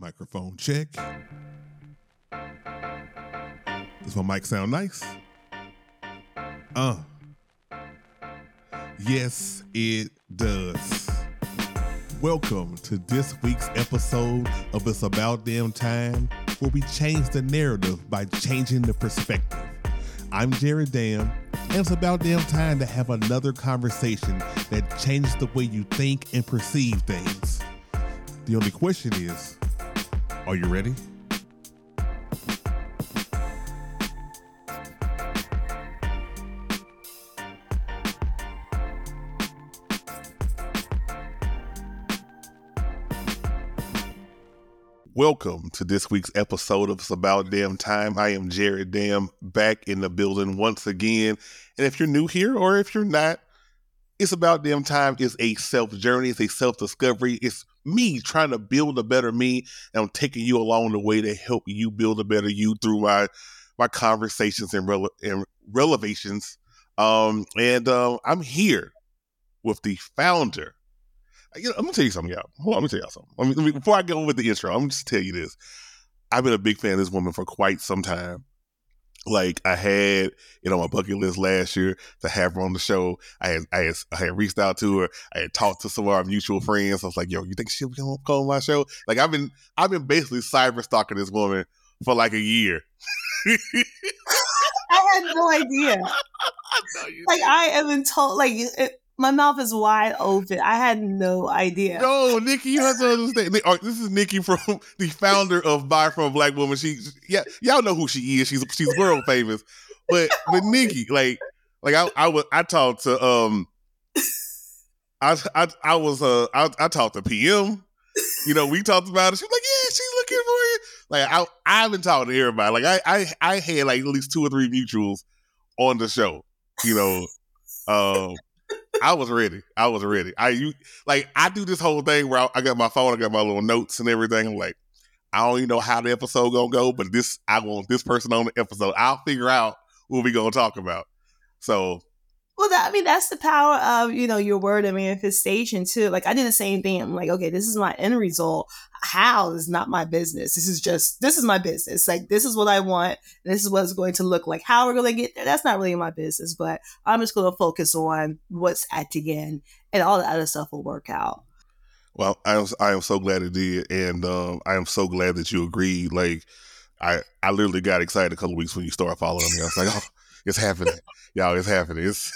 Microphone check. Does my mic sound nice? Uh. Yes, it does. Welcome to this week's episode of It's About Damn Time, where we change the narrative by changing the perspective. I'm Jared Dam, and it's about damn time to have another conversation that changes the way you think and perceive things. The only question is, are you ready? Welcome to this week's episode of It's About Damn Time. I am Jared Dam back in the building once again. And if you're new here or if you're not, It's About Damn Time is a self journey, it's a self discovery. It's me trying to build a better me. And I'm taking you along the way to help you build a better you through my my conversations and, rele- and relevations. Um, and uh, I'm here with the founder. You know, I'm gonna tell you something, y'all. Hold on, let me tell y'all something. Let me, let me, before I go with the intro, I'm just tell you this. I've been a big fan of this woman for quite some time. Like I had it on my bucket list last year to have her on the show. I had I had, I had reached out to her. I had talked to some of our mutual friends. I was like, "Yo, you think she'll be on, on my show?" Like I've been I've been basically cyber stalking this woman for like a year. I had no idea. like I am told, like it, my mouth is wide open. I had no idea. No, Nikki, you have to understand. Oh, this is Nikki from the founder of Buy from a Black Woman. She, yeah, y'all know who she is. She's she's world famous. But but Nikki, like like I I was I talked to um I I I was uh I, I talked to PM. You know, we talked about it. She's like, yeah, she's looking for you. Like I I've been talking to everybody. Like I I I had like at least two or three mutuals on the show. You know, um I was ready. I was ready. I you like I do this whole thing where I, I, got my phone, I got my little notes and everything. I'm like, I don't even know how the episode gonna go, but this I want this person on the episode. I'll figure out what we gonna talk about. So well, that, I mean, that's the power of you know your word of manifestation too. Like I did the same thing. I'm like, okay, this is my end result. How is not my business. This is just this is my business. Like this is what I want. This is what it's going to look like. How we're going to get there. That's not really my business. But I'm just going to focus on what's at the end, and all the other stuff will work out. Well, I am I am so glad it did, and um, I am so glad that you agreed. Like, I I literally got excited a couple weeks when you started following me. I was like, oh, it's happening, y'all. It's happening. It's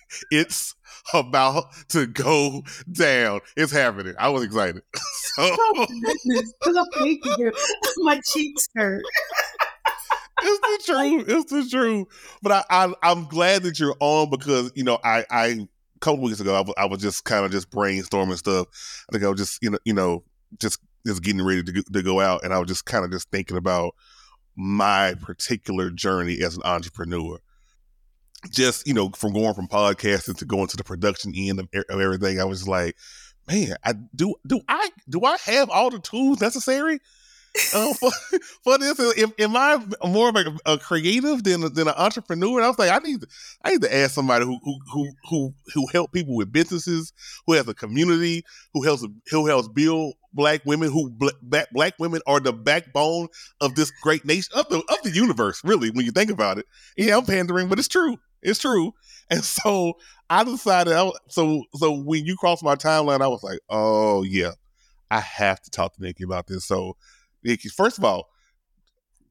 it's about to go down. It's happening. I was excited. so, oh, goodness. My cheeks hurt. it's the truth. It's the truth. But I, I I'm glad that you're on because you know I I a couple weeks ago I was, I was just kind of just brainstorming stuff. I think I was just you know you know just just getting ready to to go out, and I was just kind of just thinking about my particular journey as an entrepreneur. Just you know, from going from podcasting to going to the production end of, of everything, I was like, man, I do do I do I have all the tools necessary uh, for, for this? Am, am, I more of a, a, creative than than an entrepreneur? And I was like, I need to, I need to ask somebody who who who who who help people with businesses, who has a community, who helps who helps build black women who black, black women are the backbone of this great nation of the of the universe really when you think about it yeah i'm pandering but it's true it's true. And so i decided I, so so when you crossed my timeline i was like oh yeah i have to talk to nikki about this. So nikki first of all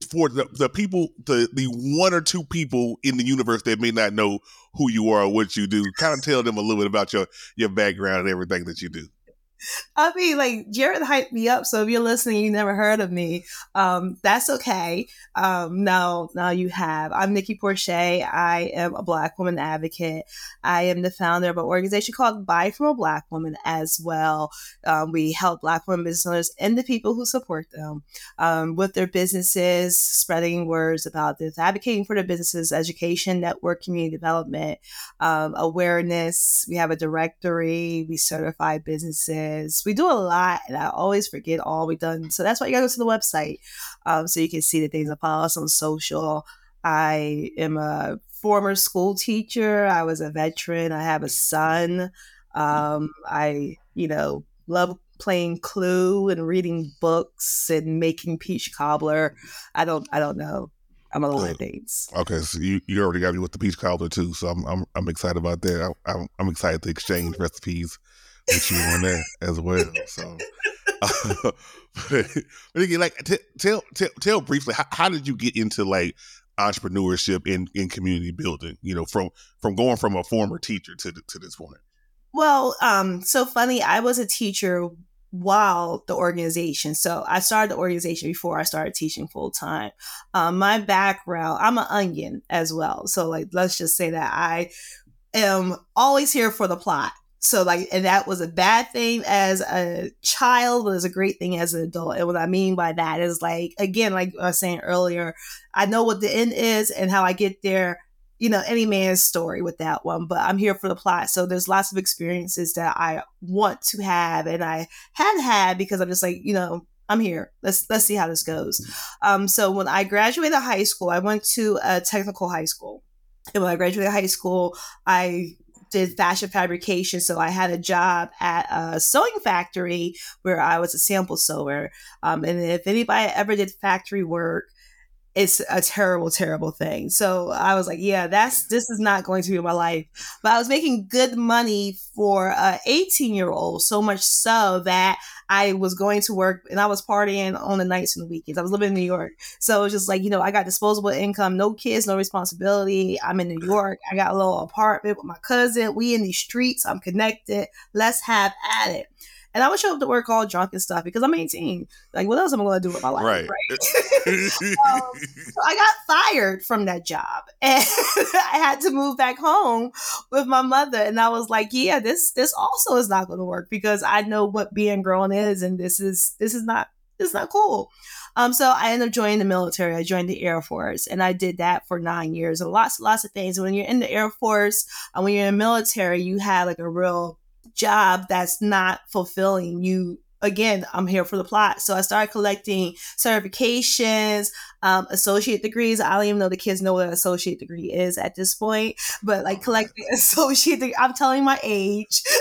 for the, the people the the one or two people in the universe that may not know who you are or what you do kind of tell them a little bit about your your background and everything that you do I mean, like Jared hyped me up. So if you're listening, you never heard of me. Um, that's okay. Um, now, now you have. I'm Nikki Porcher. I am a Black woman advocate. I am the founder of an organization called Buy from a Black Woman as well. Um, we help Black women business owners and the people who support them um, with their businesses, spreading words about this, advocating for their businesses, education, network, community development, um, awareness. We have a directory. We certify businesses we do a lot, and I always forget all we've done. So that's why you gotta go to the website um, so you can see the things I follow us on social. I am a former school teacher. I was a veteran. I have a son. Um, I, you know, love playing Clue and reading books and making peach cobbler. I don't I don't know. I'm a little uh, things. Okay, so you, you already got me with the peach cobbler too, so I'm I'm, I'm excited about that. I, I'm, I'm excited to exchange recipes with you on that as well. So, but, but again, like t- tell tell tell briefly how, how did you get into like entrepreneurship in in community building? You know, from from going from a former teacher to to this point. Well, um, so funny. I was a teacher while the organization. So I started the organization before I started teaching full time. Um, my background, I'm an onion as well. So like, let's just say that I am always here for the plot. So like, and that was a bad thing as a child, but it's a great thing as an adult. And what I mean by that is like, again, like I was saying earlier, I know what the end is and how I get there you know, any man's story with that one, but I'm here for the plot. So there's lots of experiences that I want to have and I had had because I'm just like, you know, I'm here. Let's let's see how this goes. Um, so when I graduated high school, I went to a technical high school. And when I graduated high school, I did fashion fabrication. So I had a job at a sewing factory where I was a sample sewer. Um, and if anybody ever did factory work, it's a terrible, terrible thing. So I was like, yeah, that's this is not going to be my life. But I was making good money for a 18 year old, so much so that I was going to work and I was partying on the nights and the weekends. I was living in New York. So it was just like, you know, I got disposable income, no kids, no responsibility. I'm in New York. I got a little apartment with my cousin. We in these streets. I'm connected. Let's have at it. And I would show up to work all drunk and stuff because I'm 18. Like, what else am I going to do with my life? Right. right? um, so I got fired from that job, and I had to move back home with my mother. And I was like, yeah, this this also is not going to work because I know what being grown is, and this is this is not this is not cool. Um, so I ended up joining the military. I joined the Air Force, and I did that for nine years, and lots, lots of things. When you're in the Air Force, and when you're in the military, you have like a real job that's not fulfilling you. Again i'm here for the plot. So i started collecting certifications um, associate degrees. I don't even know the kids know what an associate degree is at this point but like collecting associate degree, i'm telling my age.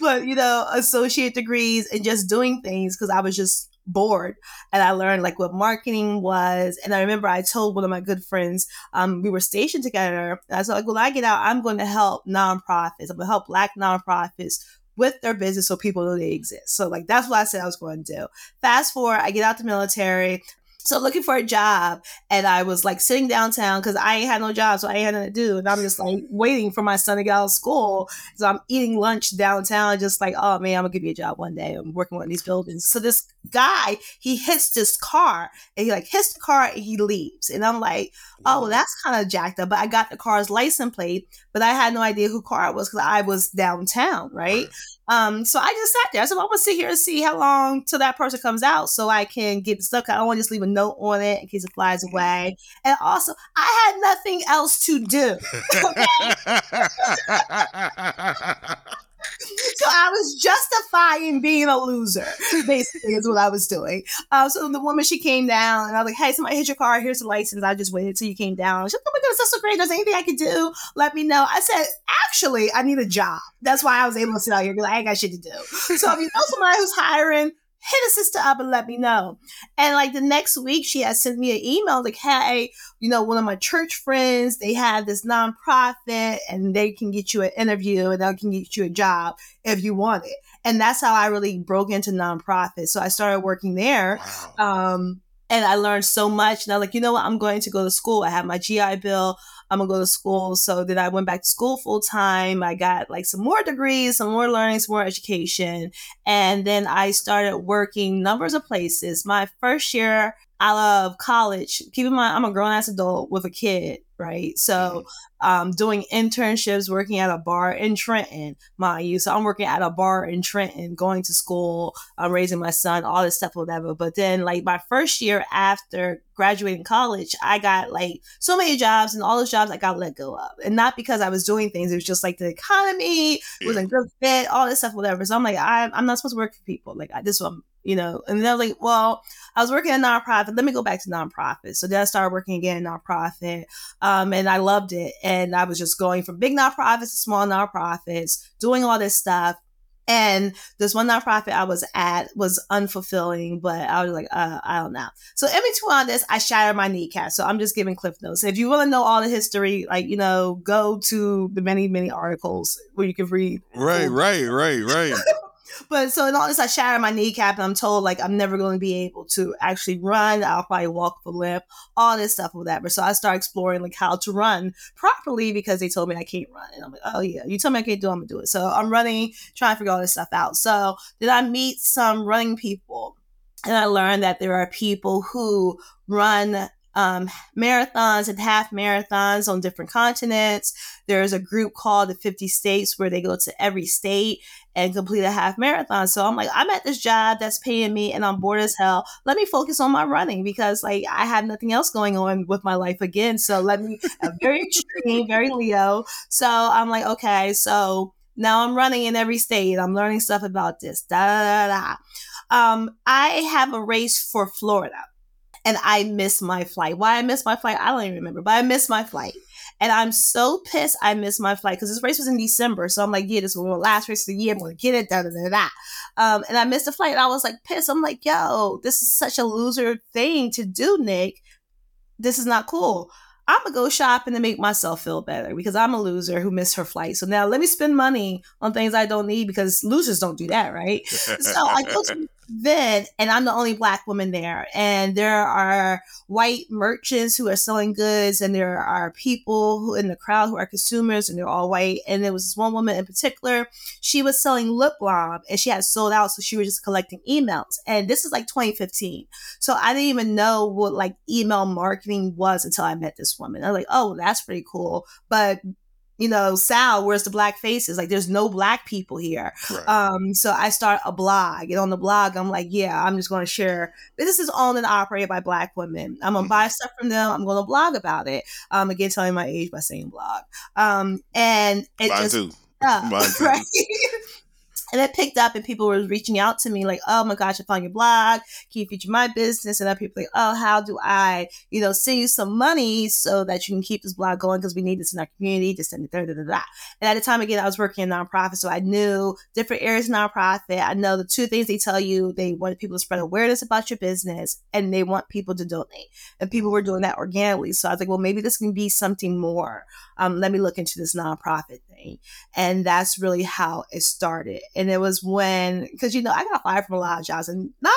But you know associate degrees and just doing things because i was just bored and I learned like what marketing was. And I remember I told one of my good friends, um, we were stationed together. I was like, when I get out, I'm going to help nonprofits. I'm going to help black nonprofits with their business so people know they exist. So like that's what I said I was going to do. Fast forward, I get out the military. So looking for a job, and I was like sitting downtown because I ain't had no job, so I ain't had nothing to do, and I'm just like waiting for my son to get out of school. So I'm eating lunch downtown, just like, oh man, I'm gonna give you a job one day. I'm working on these buildings. So this guy, he hits this car, and he like hits the car, and he leaves, and I'm like, oh, well, that's kind of jacked up. But I got the car's license plate, but I had no idea who car it was because I was downtown, right? Um, so I just sat there. I said, well, I'm gonna sit here and see how long till that person comes out so I can get stuck. I don't want to just leave a note on it in case it flies away. And also, I had nothing else to do. so I was justifying being a loser, basically, is what I was doing. Uh, so the woman, she came down and I was like, hey, somebody hit your car. Here's the license. I just waited till you came down. She said, oh my goodness, that's so great. There's anything I can do? Let me know. I said, actually, I need a job. That's why I was able to sit out here because I ain't got shit to do. So if you know somebody who's hiring, hit a sister up and let me know. And like the next week, she had sent me an email like, hey, you know, one of my church friends, they have this nonprofit and they can get you an interview and they can get you a job if you want it. And that's how I really broke into nonprofit. So I started working there. Wow. Um, and I learned so much. And I'm like, you know what? I'm going to go to school. I have my GI Bill. I'm gonna go to school. So then I went back to school full time. I got like some more degrees, some more learning, some more education. And then I started working numbers of places. My first year out of college, keep in mind, I'm a grown ass adult with a kid right? So, mm-hmm. um, doing internships, working at a bar in Trenton, mind you. So I'm working at a bar in Trenton, going to school, I'm raising my son, all this stuff, whatever. But then, like my first year after graduating college, I got like so many jobs, and all those jobs I got let go of, and not because I was doing things. It was just like the economy wasn't good fit, all this stuff, whatever. So I'm like, I, I'm not supposed to work for people. Like I, this is what I'm you know, and then I was like, well, I was working in nonprofit. Let me go back to nonprofit. So then I started working again in nonprofit. Um, and I loved it. And I was just going from big nonprofits to small nonprofits, doing all this stuff. And this one nonprofit I was at was unfulfilling, but I was like, uh, I don't know. So in between all this, I shattered my kneecap. So I'm just giving cliff notes. If you want to know all the history, like, you know, go to the many, many articles where you can read. Right, right, right, right. But so all this, I shattered my kneecap, and I'm told like I'm never going to be able to actually run. I'll probably walk with a limp, all this stuff, whatever. So I start exploring like how to run properly because they told me I can't run, and I'm like, oh yeah, you tell me I can't do, it, I'm gonna do it. So I'm running, trying to figure all this stuff out. So did I meet some running people? And I learned that there are people who run um, marathons and half marathons on different continents. There's a group called the 50 States where they go to every state and complete a half marathon. So I'm like, I'm at this job that's paying me and I'm bored as hell. Let me focus on my running because like I have nothing else going on with my life again. So let me, very extreme, very Leo. So I'm like, okay, so now I'm running in every state. I'm learning stuff about this. Da da da. da. Um, I have a race for Florida and I missed my flight. Why I missed my flight, I don't even remember, but I missed my flight. And I'm so pissed I missed my flight because this race was in December. So I'm like, yeah, this was the last race of the year. I'm going to get it, da da da da. Um, and I missed the flight. And I was like pissed. I'm like, yo, this is such a loser thing to do, Nick. This is not cool. I'm gonna go shopping to make myself feel better because I'm a loser who missed her flight. So now let me spend money on things I don't need because losers don't do that, right? so I go to then and I'm the only black woman there and there are white merchants who are selling goods and there are people who in the crowd who are consumers and they're all white. And there was this one woman in particular she was selling lip balm and she had sold out so she was just collecting emails. And this is like 2015 so I didn't even know what like email marketing was until I met this woman. I was like oh that's pretty cool. But you know, Sal, where's the black faces? Like, there's no black people here. Right. Um, so I start a blog, and on the blog, I'm like, yeah, I'm just going to share. This is owned and operated by black women. I'm gonna mm-hmm. buy stuff from them. I'm going to blog about it. Um, again, telling my age by saying blog. Um, and it Mine just. Too. Mine too. Right? And it picked up, and people were reaching out to me like, "Oh my gosh, I found your blog. Can you feature my business?" And other people like, "Oh, how do I, you know, send you some money so that you can keep this blog going because we need this in our community." Just send it da da da. And at the time, again, I was working in nonprofit, so I knew different areas of nonprofit. I know the two things they tell you: they want people to spread awareness about your business, and they want people to donate. And people were doing that organically. So I was like, "Well, maybe this can be something more." um, let me look into this nonprofit And that's really how it started. And it was when, because, you know, I got fired from a lot of jobs and non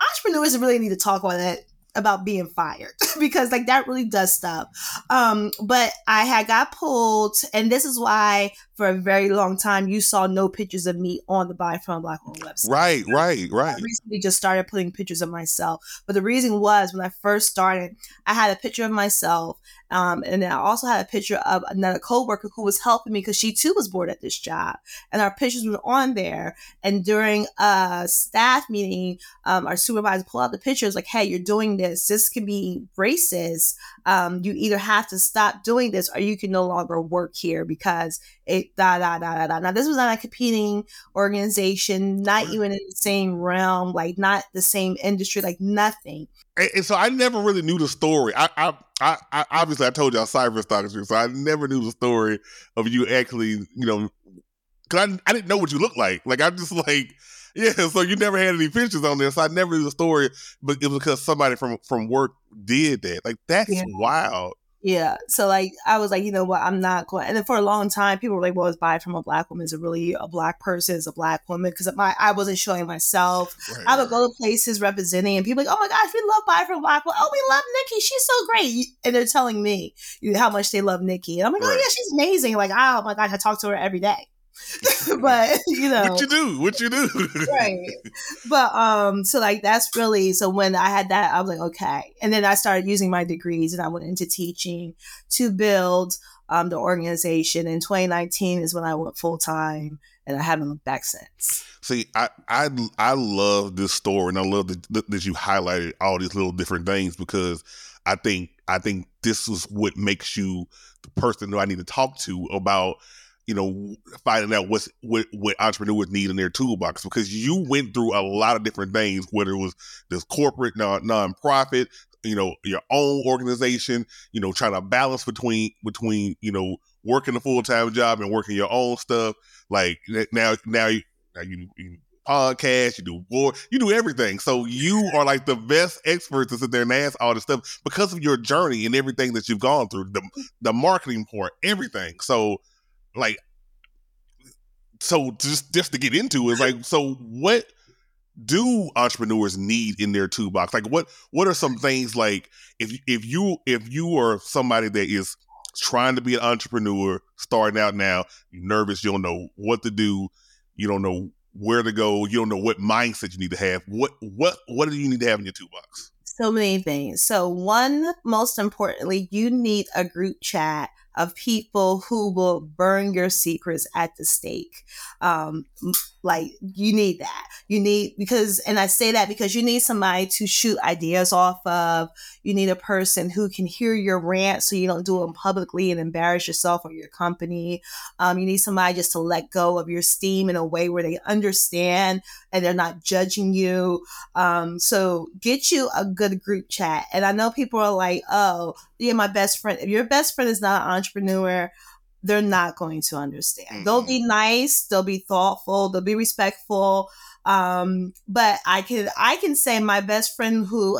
entrepreneurs really need to talk about that about being fired because like that really does stuff. Um, but I had got pulled, and this is why for a very long time you saw no pictures of me on the Buy from Black Woman website. Right, right, right. I recently just started putting pictures of myself, but the reason was when I first started, I had a picture of myself um, and then I also had a picture of another coworker who was helping me because she too was bored at this job. And our pictures were on there. And during a staff meeting, um, our supervisor pulled out the pictures like, hey, you're doing this. This can be racist. Um, you either have to stop doing this or you can no longer work here because it da da da da da. Now this was not a competing organization, not even in the same realm, like not the same industry, like nothing. And, and so I never really knew the story. I, I, I, I obviously I told y'all cyber so I never knew the story of you actually, you know, because I, I didn't know what you looked like. Like I'm just like. Yeah, so you never had any pictures on there, so I never knew the story. But it was because somebody from from work did that. Like that's yeah. wild. Yeah. So like I was like, you know what, I'm not going and then for a long time people were like, Well, it's buy from a black woman. Is it really a black person? Is a black woman? Because my I wasn't showing myself. Right, I would go to places representing and people like, Oh my gosh, we love buy from black woman. Oh, we love Nikki. She's so great. And they're telling me how much they love Nikki. And I'm like, right. Oh yeah, she's amazing. Like, oh my god, I talk to her every day. but you know. what you do what you do. Right. But um so like that's really so when i had that i was like okay. And then i started using my degrees and i went into teaching to build um the organization. In 2019 is when i went full-time and i haven't looked back since. See i i i love this story and i love that, that you highlighted all these little different things because i think i think this is what makes you the person that i need to talk to about you know, finding out what's what, what entrepreneurs need in their toolbox because you went through a lot of different things, whether it was this corporate non nonprofit, you know, your own organization, you know, trying to balance between between, you know, working a full time job and working your own stuff. Like now now you, you podcast, you do war, you do everything. So you are like the best expert to sit there and ask all this stuff because of your journey and everything that you've gone through, the the marketing part, everything. So like so just just to get into it, like so what do entrepreneurs need in their toolbox? Like what what are some things like if if you if you are somebody that is trying to be an entrepreneur, starting out now, you're nervous, you don't know what to do, you don't know where to go, you don't know what mindset you need to have. What what what do you need to have in your toolbox? So many things. So one most importantly, you need a group chat of people who will burn your secrets at the stake. Um, like you need that. You need because, and I say that because you need somebody to shoot ideas off of. You need a person who can hear your rant so you don't do them publicly and embarrass yourself or your company. Um, you need somebody just to let go of your steam in a way where they understand and they're not judging you. Um, so get you a good group chat. And I know people are like, oh, yeah, my best friend. If your best friend is not an entrepreneur, they're not going to understand. Mm-hmm. They'll be nice, they'll be thoughtful, they'll be respectful. Um, but I can I can say my best friend who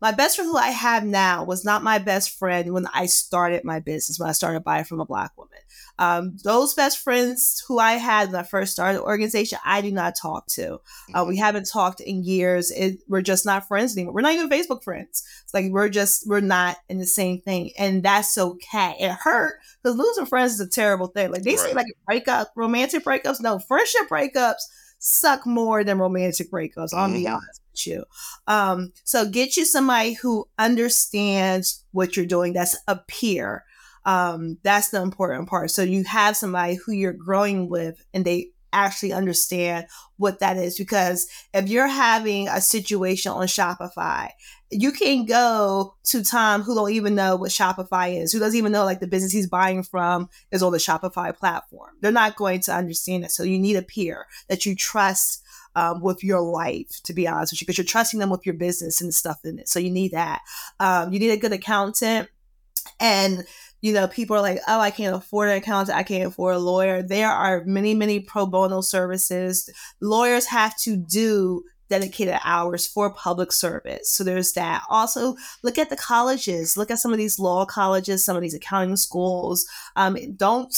my best friend who I have now was not my best friend when I started my business, when I started buying from a black woman. Um, those best friends who I had when I first started the organization, I do not talk to. Uh, we mm-hmm. haven't talked in years. It, we're just not friends anymore. We're not even Facebook friends. It's like we're just, we're not in the same thing. And that's okay. It hurt because losing friends is a terrible thing. Like they right. say like breakup, romantic breakups. No, friendship breakups suck more than romantic breakups. I'll be mm-hmm. honest with you. Um, so get you somebody who understands what you're doing. That's a peer. Um, that's the important part. So you have somebody who you're growing with and they actually understand what that is. Because if you're having a situation on Shopify, you can go to Tom who don't even know what Shopify is, who doesn't even know like the business he's buying from is on the Shopify platform. They're not going to understand it. So you need a peer that you trust um, with your life, to be honest with you, because you're trusting them with your business and stuff in it. So you need that. Um, you need a good accountant. And you know, people are like, oh, I can't afford an accountant, I can't afford a lawyer. There are many, many pro bono services. Lawyers have to do dedicated hours for public service. So there's that. Also, look at the colleges. Look at some of these law colleges, some of these accounting schools. Um, don't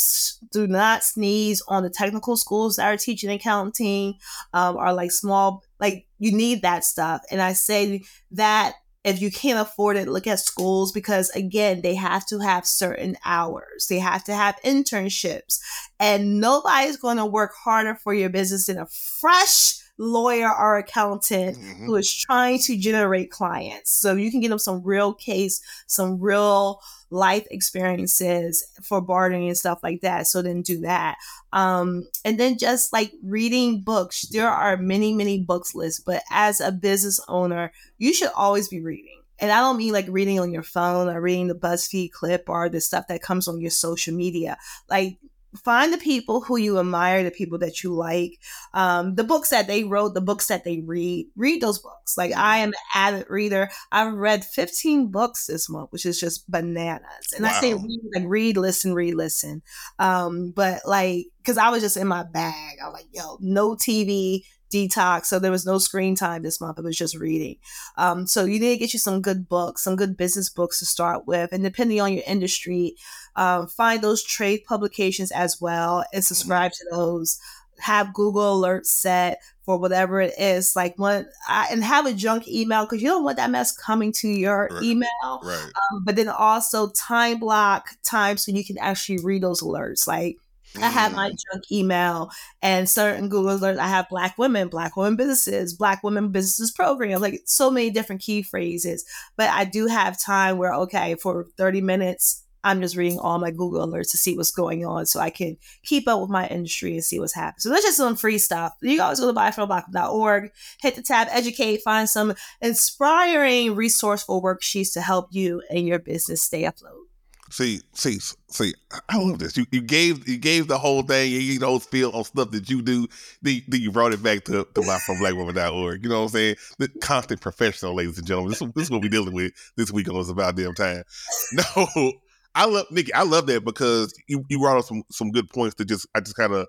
do not sneeze on the technical schools that are teaching accounting. Um, are like small. Like you need that stuff. And I say that if you can't afford it, look at schools because again, they have to have certain hours. They have to have internships. And nobody's going to work harder for your business than a fresh lawyer or accountant mm-hmm. who is trying to generate clients. So you can get them some real case, some real life experiences for bartering and stuff like that. So then do that. Um, and then just like reading books, there are many, many books lists, but as a business owner, you should always be reading. And I don't mean like reading on your phone or reading the BuzzFeed clip or the stuff that comes on your social media. Like find the people who you admire, the people that you like, um, the books that they wrote, the books that they read. Read those books. Like I am an avid reader. I've read 15 books this month, which is just bananas. And wow. I say read, like read, listen, read, listen. Um, but like, cause I was just in my bag. I was like, yo, no TV, detox. So there was no screen time this month. It was just reading. Um, so you need to get you some good books, some good business books to start with. And depending on your industry, um, find those trade publications as well and subscribe to those. Have Google alerts set for whatever it is, like what, and have a junk email because you don't want that mess coming to your right. email. Right. Um, but then also time block time so you can actually read those alerts. Like I have my junk email and certain Google alerts. I have Black women, Black women businesses, Black women businesses program, like so many different key phrases. But I do have time where, okay, for 30 minutes, I'm just reading all my Google alerts to see what's going on so I can keep up with my industry and see what's happening. So that's just some free stuff. You can always go to buyfromblack.org, hit the tab, educate, find some inspiring, resourceful worksheets to help you and your business stay afloat. See, see, see. I love this. You, you gave you gave the whole thing. You those feel on stuff that you do. Then, then you brought it back to to buyfromblackwoman.org. You know what I'm saying? The constant professional, ladies and gentlemen. This, this is what we're dealing with this week on It's About Damn Time. No, I love Nikki. I love that because you, you brought up some some good points that just I just kind of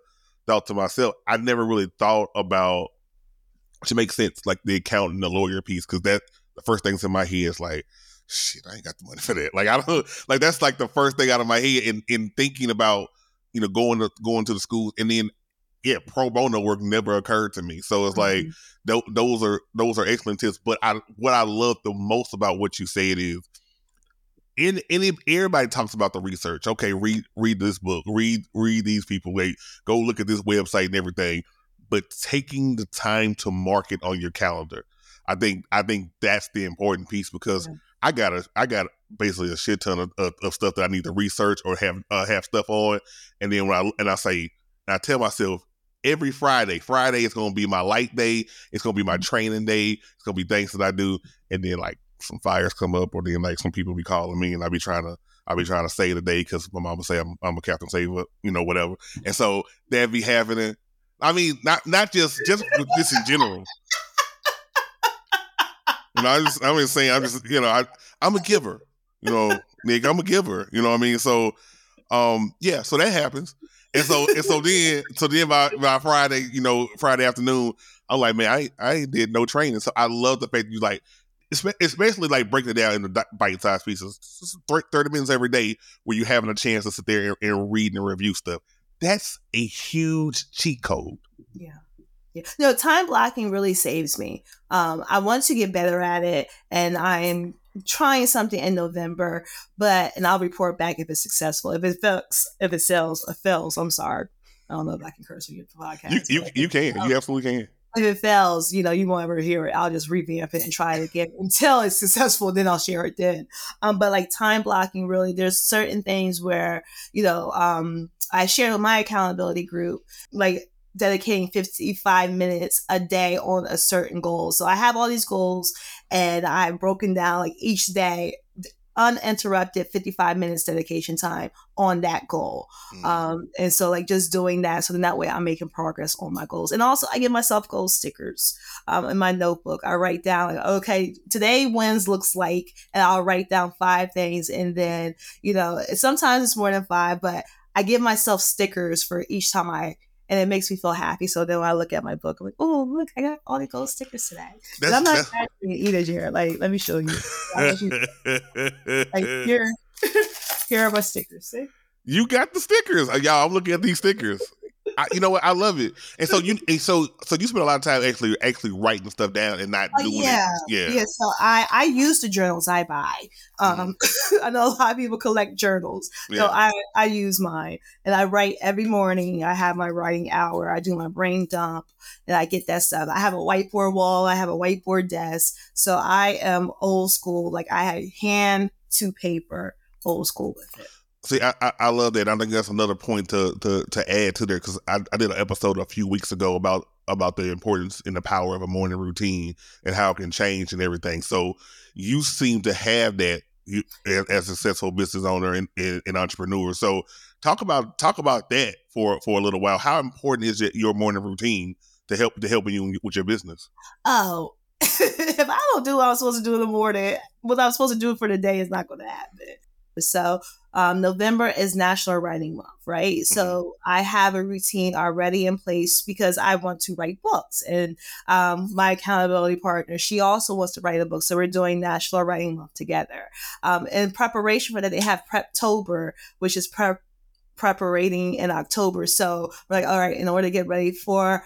thought to myself, I never really thought about to make sense, like the accountant, the lawyer piece, because that the first things in my head is like, shit, I ain't got the money for that. Like I don't like that's like the first thing out of my head in in thinking about you know going to going to the schools and then yeah, pro bono work never occurred to me. So it's like Mm-hmm. th- those are those are excellent tips. But I what I love the most about what you said is in any everybody talks about the research. Okay, read read this book, read read these people, wait, go look at this website and everything. But taking the time to mark it on your calendar, I think I think that's the important piece because. I got a I got basically a shit ton of, of, of stuff that I need to research or have uh, have stuff on, and then when I and I say and I tell myself every Friday, Friday is going to be my light day. It's going to be my training day. It's going to be things that I do, and then like some fires come up, or then like some people be calling me, and I be trying to I be trying to save the day because my mama say I'm I'm a captain saver, you know, whatever. And so that be happening. I mean, not not just just this in general. You know, I just I'm just saying I'm just you know I I'm a giver. You know, Nick, I'm a giver. You know what I mean? So, um, yeah, so that happens. And so and so then so then by, by Friday, you know, Friday afternoon, I'm like, man, I I did no training. So I love the fact that you like it's, it's basically like breaking it down into bite-sized pieces. 30 minutes every day where you're having a chance to sit there and, and read and review stuff. That's a huge cheat code. Yeah. Yeah. No, time blocking really saves me. Um, I want to get better at it and I'm trying something in November, but and I'll report back if it's successful. If it fails, if it sells or fails, I'm sorry. I don't know if I can curse on your podcast. You you, you can. You absolutely can. if it fails, you know, you won't ever hear it. I'll just revamp it and try it again until it's successful. Then I'll share it then. Um, but like time blocking, really, there's certain things where you know, um, I share with my accountability group, like dedicating 55 minutes a day on a certain goal. So I have all these goals, and I've broken down like each day uninterrupted 55 minutes dedication time on that goal Mm. um and so like just doing that so then that way i'm making progress on my goals and also i give myself goal stickers um in my notebook i write down like okay today wins looks like and i'll write down five things and then you know sometimes it's more than five but i give myself stickers for each time i and it makes me feel happy. So then when I look at my book, I'm like, oh, look, I got all the gold stickers today. But That's, I'm not graduating either, Jared. Like, let me show you. I'll let you- like, here, here are my stickers. See? You got the stickers, Uh, y'all. I'm looking at these stickers. I, you know what? I love it. And so you, and so so you spend a lot of time actually actually writing stuff down and not Oh, doing yeah. it. Yeah. Yeah, so I I use the journals I buy. Um, I know a lot of people collect journals, Yeah. so I I use mine and I write every morning. I have my writing hour. I do my brain dump and I get that stuff. I have a whiteboard wall. I have a whiteboard desk. So I am old school. Like I hand to paper, old school with it. See, I, I I love that. I think that's another point to to to add to there because I, I did an episode a few weeks ago about about the importance and the power of a morning routine and how it can change and everything. So you seem to have that you as, as a successful business owner and, and, and entrepreneur. So talk about talk about that for for a little while. How important is it your morning routine to help to helping you with your business? Oh, if I don't do what I'm supposed to do in the morning, what I'm supposed to do for the day is not going to happen. So, um, November is National Writing Month, right? So, I have a routine already in place because I want to write books. And um, my accountability partner, she also wants to write a book. So, we're doing National Writing Month together. Um, in preparation for that, they have Preptober, which is prep preparing in October. So, we're like, all right, in order to get ready for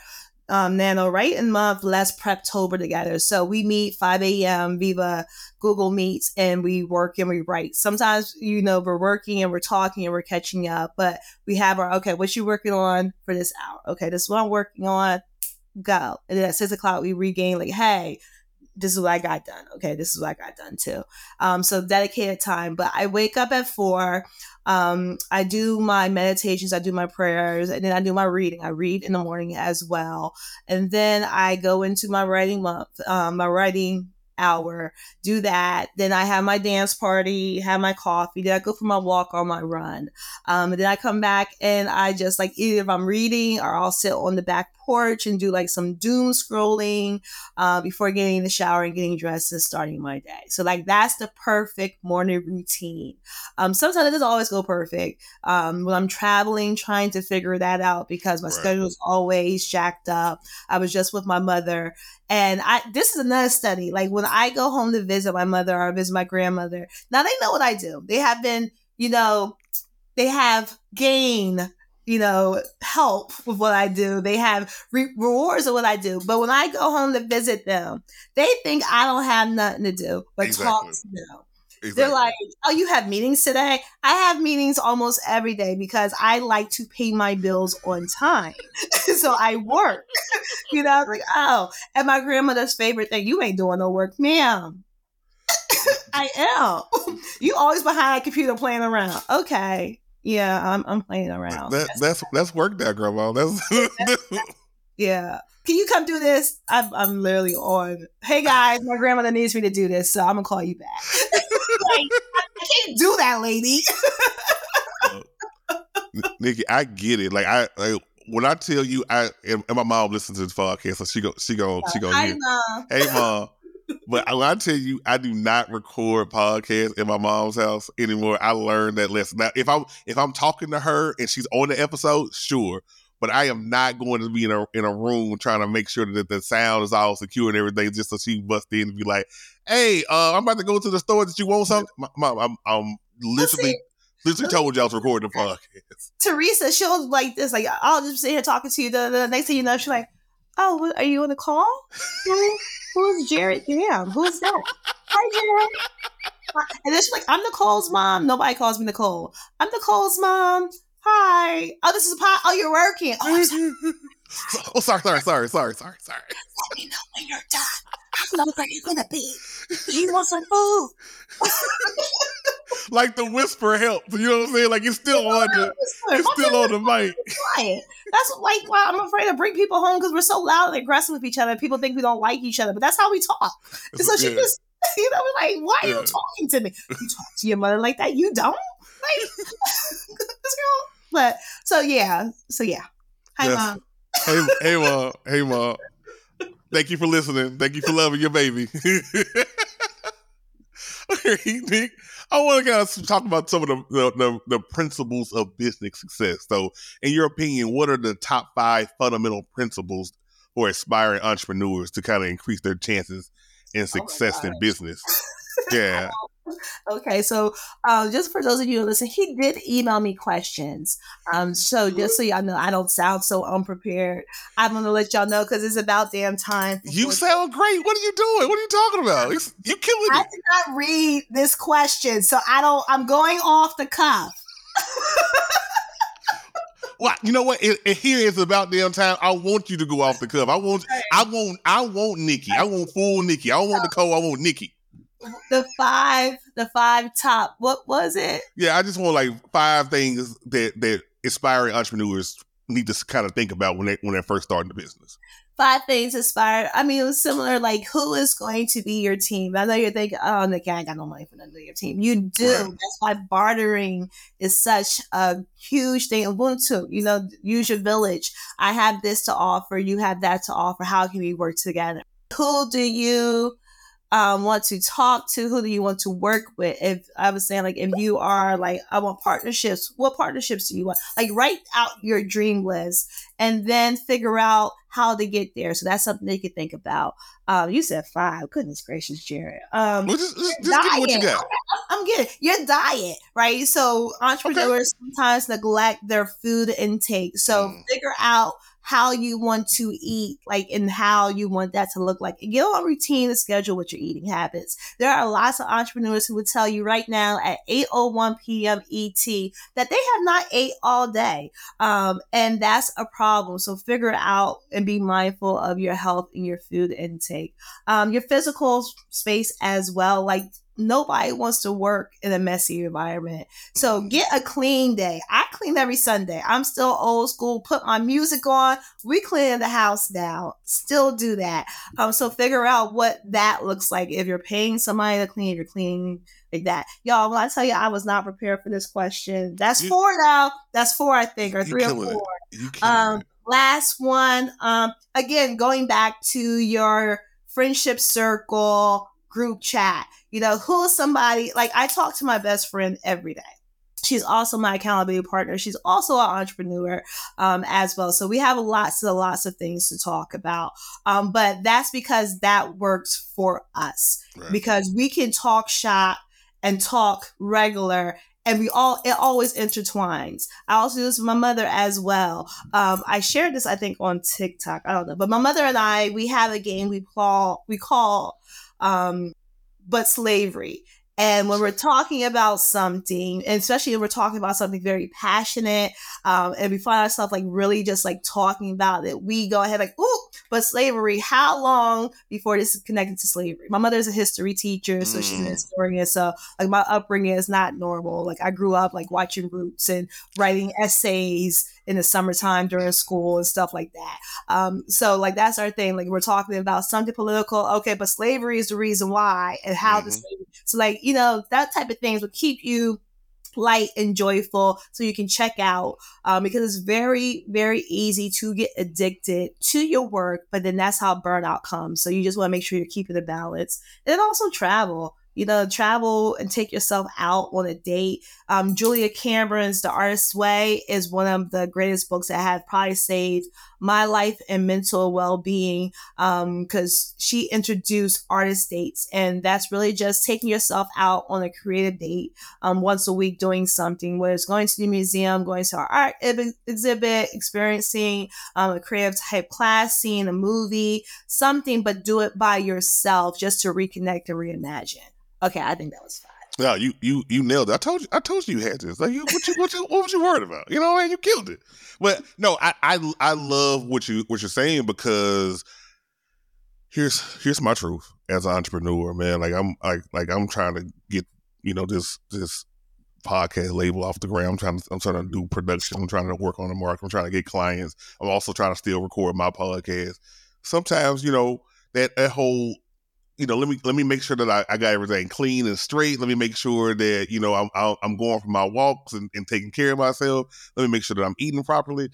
um, Nano Writing Month, let's Preptober together. So we meet 5 a.m. Viva Google Meets and we work and we write. Sometimes, you know, we're working and we're talking and we're catching up, but we have our, okay, what you working on for this hour? Okay, this is what I'm working on. Go. And then at six o'clock, we regain like, hey, this is what I got done. Okay, this is what I got done too. Um, so dedicated time. But I wake up at four. Um, I do my meditations, I do my prayers, and then I do my reading. I read in the morning as well, and then I go into my writing month, um, my writing hour, do that. Then I have my dance party, have my coffee. Then I go for my walk or my run. Um, and then I come back and I just like either if I'm reading or I'll sit on the back porch and do like some doom scrolling uh, before getting in the shower and getting dressed and starting my day. So like that's the perfect morning routine. Um, sometimes it doesn't always go perfect. Um, when I'm traveling, trying to figure that out because my right. schedule is always jacked up. I was just with my mother and I this is another study. Like when I go home to visit my mother or visit my grandmother, now they know what I do. They have been, you know, they have gained you know, help with what I do. They have re- rewards of what I do. But when I go home to visit them, they think I don't have nothing to do but exactly. talk to them. Exactly. They're like, oh, you have meetings today? I have meetings almost every day because I like to pay my bills on time. so I work. you know, like, oh, and my grandmother's favorite thing, you ain't doing no work, ma'am. I am. you always behind a computer playing around. Okay. Yeah, I'm I'm playing around. That, that's that's work that grandma. That's yeah. Can you come do this? I'm I'm literally on. Hey guys, my grandmother needs me to do this, so I'm gonna call you back. like, I can't do that, lady. Nikki, I get it. Like I like, when I tell you, I and, my mom listens to this podcast, so she go she go she go. Hi, mom. Hey mom but when I tell you, I do not record podcasts in my mom's house anymore. I learned that lesson. Now, if I'm if I'm talking to her and she's on the episode, sure. But I am not going to be in a in a room trying to make sure that the sound is all secure and everything, just so she bust in and be like, "Hey, uh, I'm about to go to the store. That you want something?" Mom, I'm, I'm literally. Literally told y'all to record the podcast. Teresa, she'll like this, like I'll just sit here talking to you. The, the next thing you know, she's like, "Oh, are you on the call?" Who's Jared Jam? Who's that? Hi, Jared. And then she's like, I'm Nicole's mom. Nobody calls me Nicole. I'm Nicole's mom. Hi. Oh, this is a pot. Oh, you're working. Oh, sorry. oh, sorry, sorry, sorry, sorry, sorry, sorry. Let me know when you're done. How long are you gonna be? You want some food? like the whisper helps. You know what I'm saying? Like it's still on the it's still on the mic. That's like why I'm afraid to bring people home because we're so loud and aggressive with each other. People think we don't like each other, but that's how we talk. And so she just, you know, like, why are yeah. you talking to me? You talk to your mother like that? You don't? Like, this girl. But so yeah, so yeah. Hi, yes. mom. Hey, hey, mom. Hey, mom. Thank you for listening. Thank you for loving your baby. Nick, I want to kind of talk about some of the, the, the, the, principles of business success. So, in your opinion, what are the top five fundamental principles for aspiring entrepreneurs to kind of increase their chances in oh success oh in business? Yeah. Okay, so um, just for those of you who listen, he did email me questions. Um, so just so y'all know, I don't sound so unprepared. I'm gonna let y'all know because it's about damn time. You sound great. What are you doing? What are you talking about? You killing me I did not read this question, so I don't. I'm going off the cuff. well, you know what? It, it, here is about damn time. I want you to go off the cuff. I want, I want, I want Nikki. I want full Nikki. I don't want Nicole. I want Nikki the five, the five top. What was it? Yeah, I just want like five things that that aspiring entrepreneurs need to kind of think about when they when they're first starting the business. Five things aspire. I mean, it was similar. Like, who is going to be your team? I know you're thinking, "Oh, Nick, I ain't got no money for none of your team." You do. Right. That's why bartering is such a huge thing. Ubuntu, you know, use your village. I have this to offer. You have that to offer. How can we work together? Who do you um, want to talk to? Who do you want to work with? If I was saying, like, if you are like, I want partnerships, what partnerships do you want? Like, write out your dream list and then figure out how to get there. So that's something they could think about. Um, you said five. Goodness gracious, Jared. Um, well, just, just, just what you got. I'm getting your diet, right? So entrepreneurs okay. sometimes neglect their food intake. So mm. figure out how you want to eat, like, and how you want that to look like. Get on routine and schedule with your eating habits. There are lots of entrepreneurs who would tell you right now at 8:01 p.m. ET that they have not ate all day, um, and that's a problem. So figure out and be mindful of your health and your food intake, um, your physical space as well. Like nobody wants to work in a messy environment. So get a clean day. I clean every Sunday. I'm still old school. Put my music on. We clean the house now. Still do that. Um, so figure out what that looks like. If you're paying somebody to clean, you're cleaning like that. Y'all, when I tell you I was not prepared for this question, that's you, four now. That's four, I think, or three or four. Um, last one. Um, again, going back to your friendship circle group chat. You know, who is somebody like I talk to my best friend every day. She's also my accountability partner. She's also an entrepreneur um, as well. So we have lots and lots of things to talk about. Um, but that's because that works for us right. because we can talk shop and talk regular and we all it always intertwines. I also do this with my mother as well. Um, I shared this I think on TikTok. I don't know, but my mother and I we have a game we call we call um, but slavery. And when we're talking about something, and especially if we're talking about something very passionate, um, and we find ourselves like really just like talking about it, we go ahead like, ooh, but slavery, how long before this is connected to slavery? My mother is a history teacher, so mm. she's an mm. historian. So like my upbringing is not normal. Like I grew up like watching Roots and writing essays in the summertime during school and stuff like that. Um, so like that's our thing. Like we're talking about something political, okay, but slavery is the reason why and how mm-hmm. the so like you know that type of things will keep you light and joyful so you can check out um, because it's very very easy to get addicted to your work but then that's how burnout comes so you just want to make sure you're keeping the balance and also travel you know, travel and take yourself out on a date. Um, Julia Cameron's The Artist's Way is one of the greatest books that i have probably saved my life and mental well-being because um, she introduced artist dates and that's really just taking yourself out on a creative date um, once a week doing something whether it's going to the museum going to an art exhibit experiencing um, a creative type class seeing a movie something but do it by yourself just to reconnect and reimagine Okay, I think that was fine. Yeah, you you you nailed it. I told you I told you you had this. Like you what you what you what was you worried about? You know, and you killed it. But no, I I I love what you what you're saying because here's here's my truth as an entrepreneur, man. Like I'm like like I'm trying to get, you know, this this podcast label off the ground. I'm trying to I'm trying to do production. I'm trying to work on the market. I'm trying to get clients. I'm also trying to still record my podcast. Sometimes, you know, that that whole you know, let me let me make sure that I, I, got everything clean and straight. Let me make sure that you know I'm I'm going for my walks and, and taking care of myself. Let me make sure that I'm eating properly.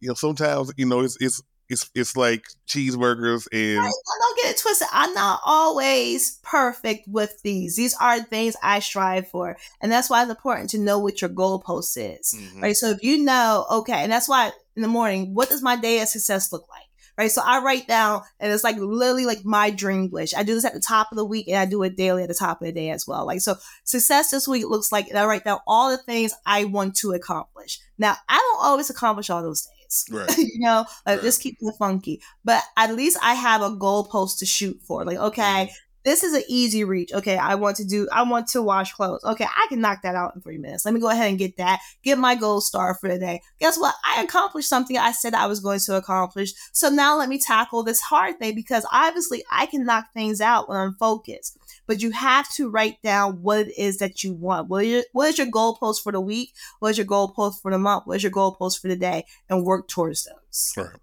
You know, sometimes you know it's it's it's it's like cheeseburgers and. I, don't get it twisted. I'm not always perfect with these. These are things I strive for, and that's why it's important to know what your goalpost is. Mm-hmm. Right. So if you know, okay, and that's why in the morning, what does my day of success look like? Right? So I write down, and it's like literally like my dream wish. I do this at the top of the week, and I do it daily at the top of the day as well. Like so, success this week looks like, and I write down all the things I want to accomplish. Now, I don't always accomplish all those things. Right. you know, like right. just keep it funky. But at least I have a goalpost to shoot for. Like, okay, mm-hmm this is an easy reach. Okay, I want to do, I want to wash clothes. Okay, I can knock that out in three minutes. Let me go ahead and get that, get my gold star for the day. Guess what? I accomplished something I said I was going to accomplish. So now let me tackle this hard thing because obviously I can knock things out when I'm focused. But you have to write down what it is that you want. What is your, what is your goalpost for the week? What is your goalpost for the month? What is your goalpost for the day? And work towards those. Right.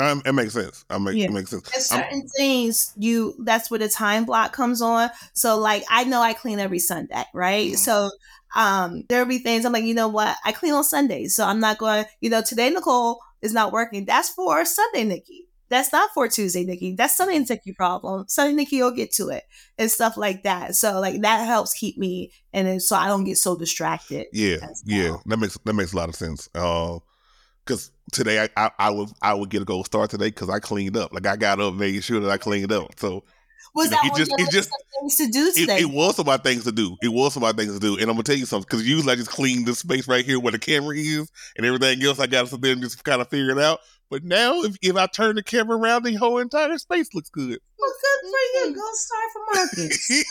Um, it makes sense. I make yeah. it makes sense. And certain I'm, things you that's where the time block comes on. So like I know I clean every Sunday, right? Mm-hmm. So um there'll be things I'm like, you know what? I clean on Sundays. So I'm not going, you know, today Nicole is not working. That's for Sunday, Nikki. That's not for Tuesday, Nikki. That's Sunday Nikki problem. Sunday Nikki, you'll get to it and stuff like that. So like that helps keep me and then so I don't get so distracted. Yeah, yeah, that makes that makes a lot of sense. Uh, because today I, I, I would I would get a gold star today because I cleaned up. Like I got up, making sure that I cleaned up. So was that just, it just things to do today? It, it, was about things to do. It was about things to do. And I'm gonna tell you something because usually I just clean this space right here where the camera is, and everything else I got to sit there and just kind of figure it out. But now, if, if I turn the camera around, the whole entire space looks good. Well, good for you. Mm-hmm. Go start for Marcus.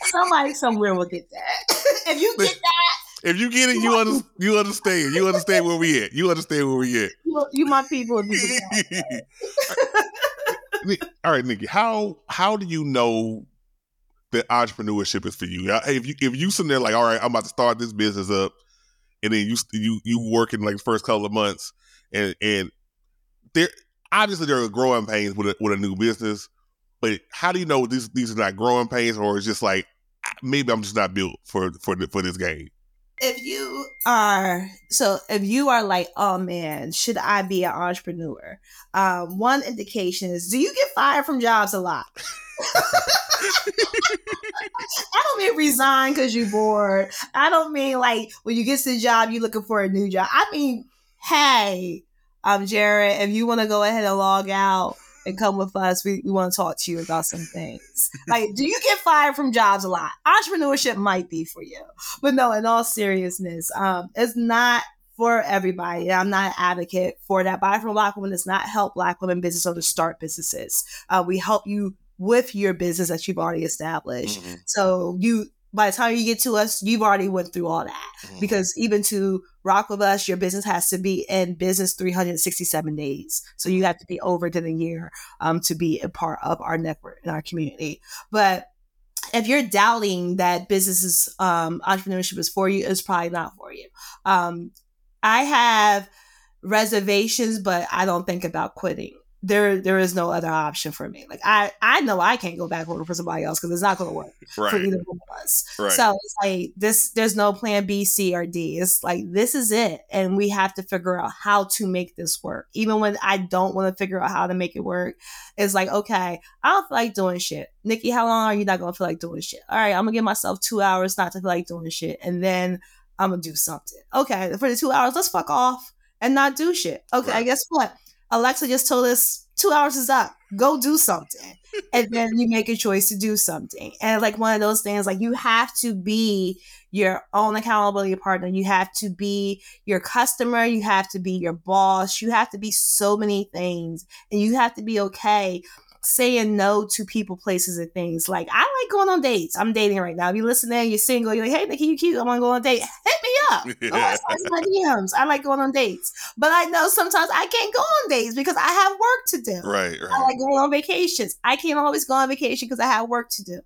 Somebody somewhere will get that. if you get that, if you get it, you under, you understand. You understand where we at. You understand where we at. You, you my people. All right, Nikki. How how do you know that entrepreneurship is for you. Hey, if you if you sitting there like, all right, I'm about to start this business up, and then you you you working like the first couple of months, and and there obviously there are growing pains with a, with a new business, but how do you know these these are not growing pains, or it's just like maybe I'm just not built for for for this game? If you are so, if you are like, oh man, should I be an entrepreneur? Um, one indication is, do you get fired from jobs a lot? I don't mean resign because you're bored. I don't mean like when you get to the job, you're looking for a new job. I mean, hey, um, Jared, if you want to go ahead and log out and come with us, we, we want to talk to you about some things. like, do you get fired from jobs a lot? Entrepreneurship might be for you. But no, in all seriousness, um, it's not for everybody. I'm not an advocate for that. Buy from Black Women does not help Black women business owners start businesses. Uh, we help you with your business that you've already established. Mm-hmm. So you by the time you get to us, you've already went through all that. Mm-hmm. Because even to rock with us, your business has to be in business 367 days. So you have to be over to the year um, to be a part of our network and our community. But if you're doubting that business um, entrepreneurship is for you, it's probably not for you. Um, I have reservations, but I don't think about quitting there there is no other option for me. Like I I know I can't go back working for somebody else because it's not going to work right. for either one of us. Right. So it's like this. There's no plan B, C, or D. It's like this is it, and we have to figure out how to make this work. Even when I don't want to figure out how to make it work, it's like okay, I don't feel like doing shit. Nikki, how long are you not going to feel like doing shit? All right, I'm gonna give myself two hours not to feel like doing shit, and then I'm gonna do something. Okay, for the two hours, let's fuck off and not do shit. Okay, right. guess what? Alexa just told us two hours is up. Go do something. and then you make a choice to do something. And like one of those things, like you have to be your own accountability partner. You have to be your customer. You have to be your boss. You have to be so many things. And you have to be okay saying no to people, places, and things. Like I like going on dates. I'm dating right now. If you listen there, you're single, you're like, hey Nikki, you cute. I want to go on a date. Hit me up. Yeah. my DMs. I like going on dates. But I know sometimes I can't go on dates because I have work to do. Right, right. I like going on vacations. I can't always go on vacation because I have work to do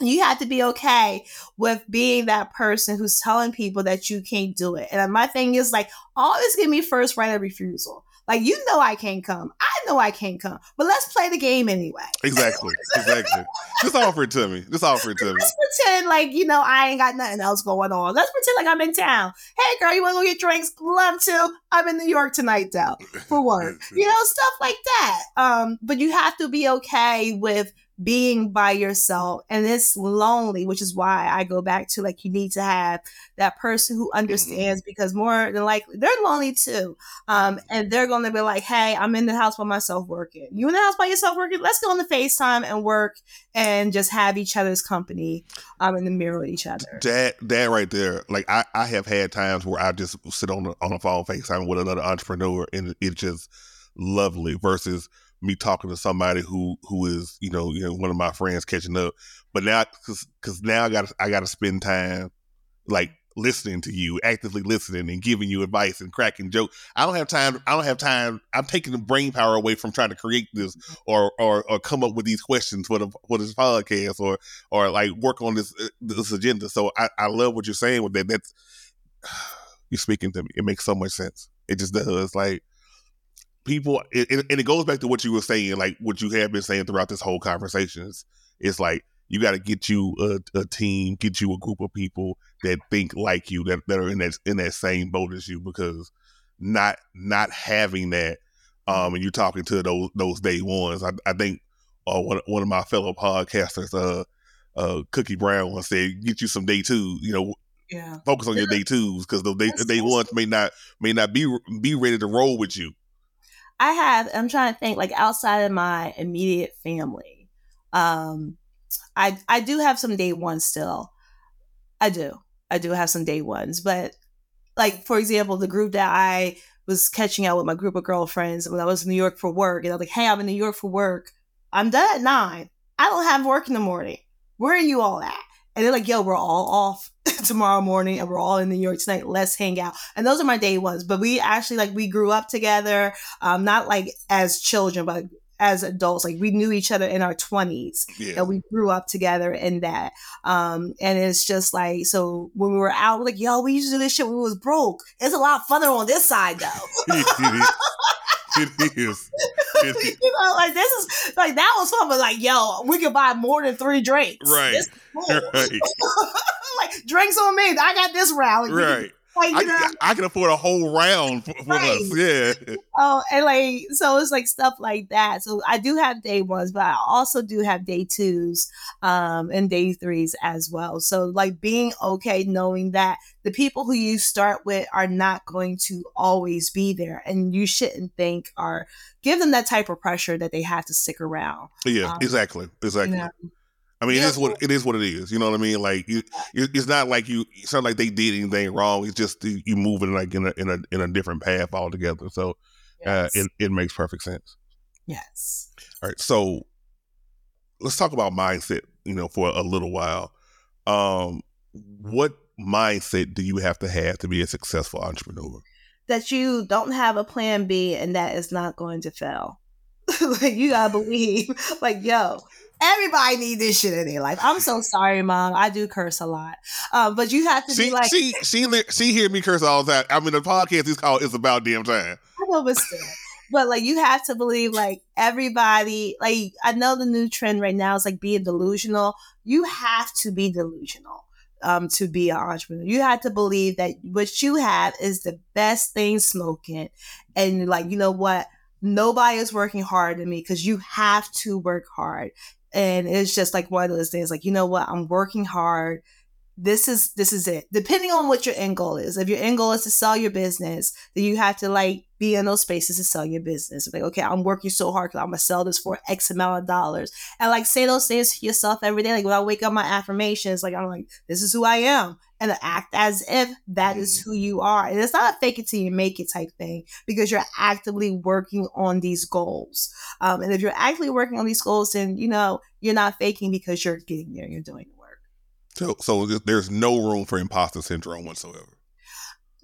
you have to be okay with being that person who's telling people that you can't do it. And my thing is like, always give me first right of refusal. Like you know I can't come. I know I can't come. But let's play the game anyway. Exactly. exactly. Just offer it to me. Just offer it to let's me. Let's pretend like, you know, I ain't got nothing else going on. Let's pretend like I'm in town. Hey girl, you wanna go get drinks? Love to. I'm in New York tonight though. For work. you know, stuff like that. Um, but you have to be okay with being by yourself and it's lonely which is why i go back to like you need to have that person who mm-hmm. understands because more than likely they're lonely too. Um and they're gonna be like hey i'm in the house by myself working. You in the house by yourself working? Let's go on the facetime and work and just have each other's company um in the mirror with each other. That that right there like i i have had times where i just sit on the on a phone facetime with another entrepreneur and it's just lovely versus me talking to somebody who who is you know you know one of my friends catching up. But now because because now i got i got to spend time like listening to you actively listening and giving you advice and cracking jokes i don't have time i don't have time i'm taking the brain power away from trying to create this or or, or come up with these questions for the for this podcast or or like work on this uh, this agenda. So i i love what you're saying with that. That's you're speaking to me. It makes so much sense. It just does. Like people, it, and it goes back to what you were saying, like what you have been saying throughout this whole conversation. It's, it's like you got to get you a, a, team, get you a group of people that think like you, that, that are in that in that same boat as you, because not not having that, um, and you're talking to those those day ones. I, I think uh, one one of my fellow podcasters, uh, uh, Cookie Brown, once said, "Get you some day two, you know." Yeah. Focus on your day twos because the day, day ones may not may not be be ready to roll with you. I have, I'm trying to think like outside of my immediate family. Um, I, I do have some day ones still. I do. I do have some day ones, but like, for example, the group that I was catching out with my group of girlfriends when I was in New York for work, and I was like, hey, I'm in New York for work. I'm done at nine. I don't have work in the morning. Where are you all at? And they're like, yo, we're all off tomorrow morning and we're all in New York tonight. Let's hang out. And those are my day ones. But we actually like we grew up together, um, not like as children, but as adults. Like we knew each other in our twenties, Yeah. and we grew up together in that. Um, and it's just like so when we were out, we're like, yo, we used to do this shit when we was broke. It's a lot funner on this side though. it is. It is. you know, like this is like that was fun, but like, yo, we could buy more than three drinks. Right. This is cool. Right. like drinks on me. I got this round. Like, we can- Right. Like, you know, I, I can afford a whole round for, for Right. us. Yeah. Oh, and like so it's like stuff like that. So I do have day ones, but I also do have day twos um and day threes as well. So like being okay knowing that the people who you start with are not going to always be there and you shouldn't think or give them that type of pressure that they have to stick around. Yeah. Um, exactly. Exactly. You know? I mean, Yeah. is what it is. What it is. You know what I mean? Like, you, it- it's not like you. It's not like they did anything wrong. It's just you moving like in a in a in a different path altogether. So uh, it it makes perfect sense. yes. All right. So let's talk about mindset. You know, for a little while. Um, what mindset do you have to have to be a successful entrepreneur? That you don't have a plan B and that is not going to fail. like you gotta believe, like, yo, everybody need this shit in their life. I'm so sorry, mom. I do curse a lot. Um, but you have to She be like, she she she hear me curse all the time. I mean, the podcast is called "It's About Damn Time." I know, but still. But like you have to believe like everybody like I know the new trend right now is like being delusional. You have to be delusional um to be an entrepreneur. You have to believe that what you have is the best thing smoking. And like, you know what? Nobody is working hard than me because you have to work hard. And it's just like one of those things, like, you know what? I'm working hard. This is this is it. Depending on what your end goal is. If your end goal is to sell your business, then you have to like be in those spaces to sell your business. Like, okay, I'm working so hard because I'm gonna sell this for X amount of dollars. And like say those things to yourself every day. Like when I wake up, my affirmations, like I'm like, this is who I am. And act as if that is who you are. And it's not a fake it till you make it type thing because you're actively working on these goals. Um, and if you're actively working on these goals, then you know you're not faking because you're getting there, you're doing the work. So so there's no room for imposter syndrome whatsoever.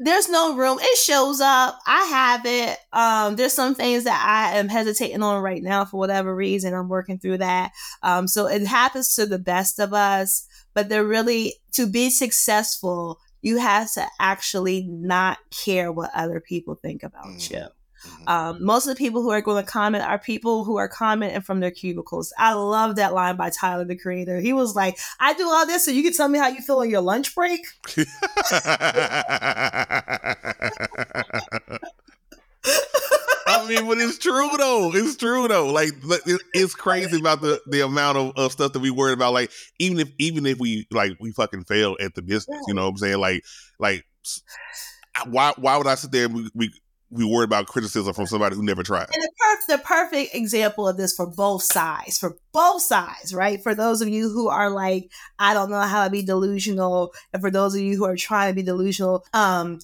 there's no room. It shows up. I have it. Um, there's some things that I am hesitating on right now for whatever reason. I'm working through that. Um, so it happens to the best of us, but they're really to be successful. You have to actually not care what other people think about Mhm. you. Mhm. Um, most of the people who are going to comment are people who are commenting from their cubicles. I love that line by Tyler, the creator. He was like, I do all this so you can tell me how you feel on your lunch break. I mean, but it's true though. It's true though. Like it's crazy about the the amount of, of stuff that we worried about. Like even if even if we like we fucking fail at the business, you know what I'm saying? Like like why why would I sit there and we we, we worry about criticism from somebody who never tried? And the, perf- the perfect example of this for both sides, for both sides, right? For those of you who are like, I don't know how to be delusional, and for those of you who are trying to be delusional, um,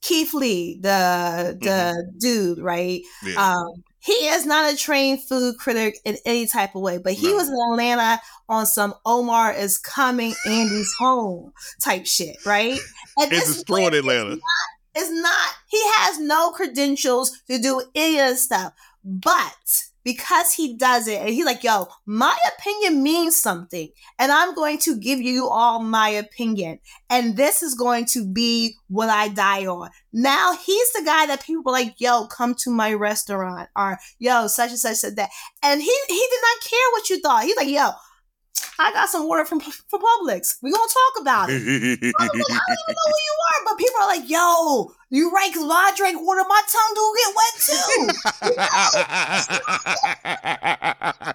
Keith Lee, the the dude, right? Yeah. Um, he is not a trained food critic in any type of way, but he No. was in Atlanta on some Omar is coming, Andy's home type shit, right? And it's destroying Atlanta. it's not, he has no credentials to do any of this stuff. But because he does it, and he's like, yo, my opinion means something. And I'm going to give you all my opinion. And this is going to be what I die on. Now he's the guy that people are like, yo, come to my restaurant. Or yo, such and such said that. And he he did not care what you thought. He's like, yo, I got some water from from Publix. We're gonna talk about it. Like, I don't even know who you are, but people are like, yo, you right, because when I drink water, my tongue do get wet too.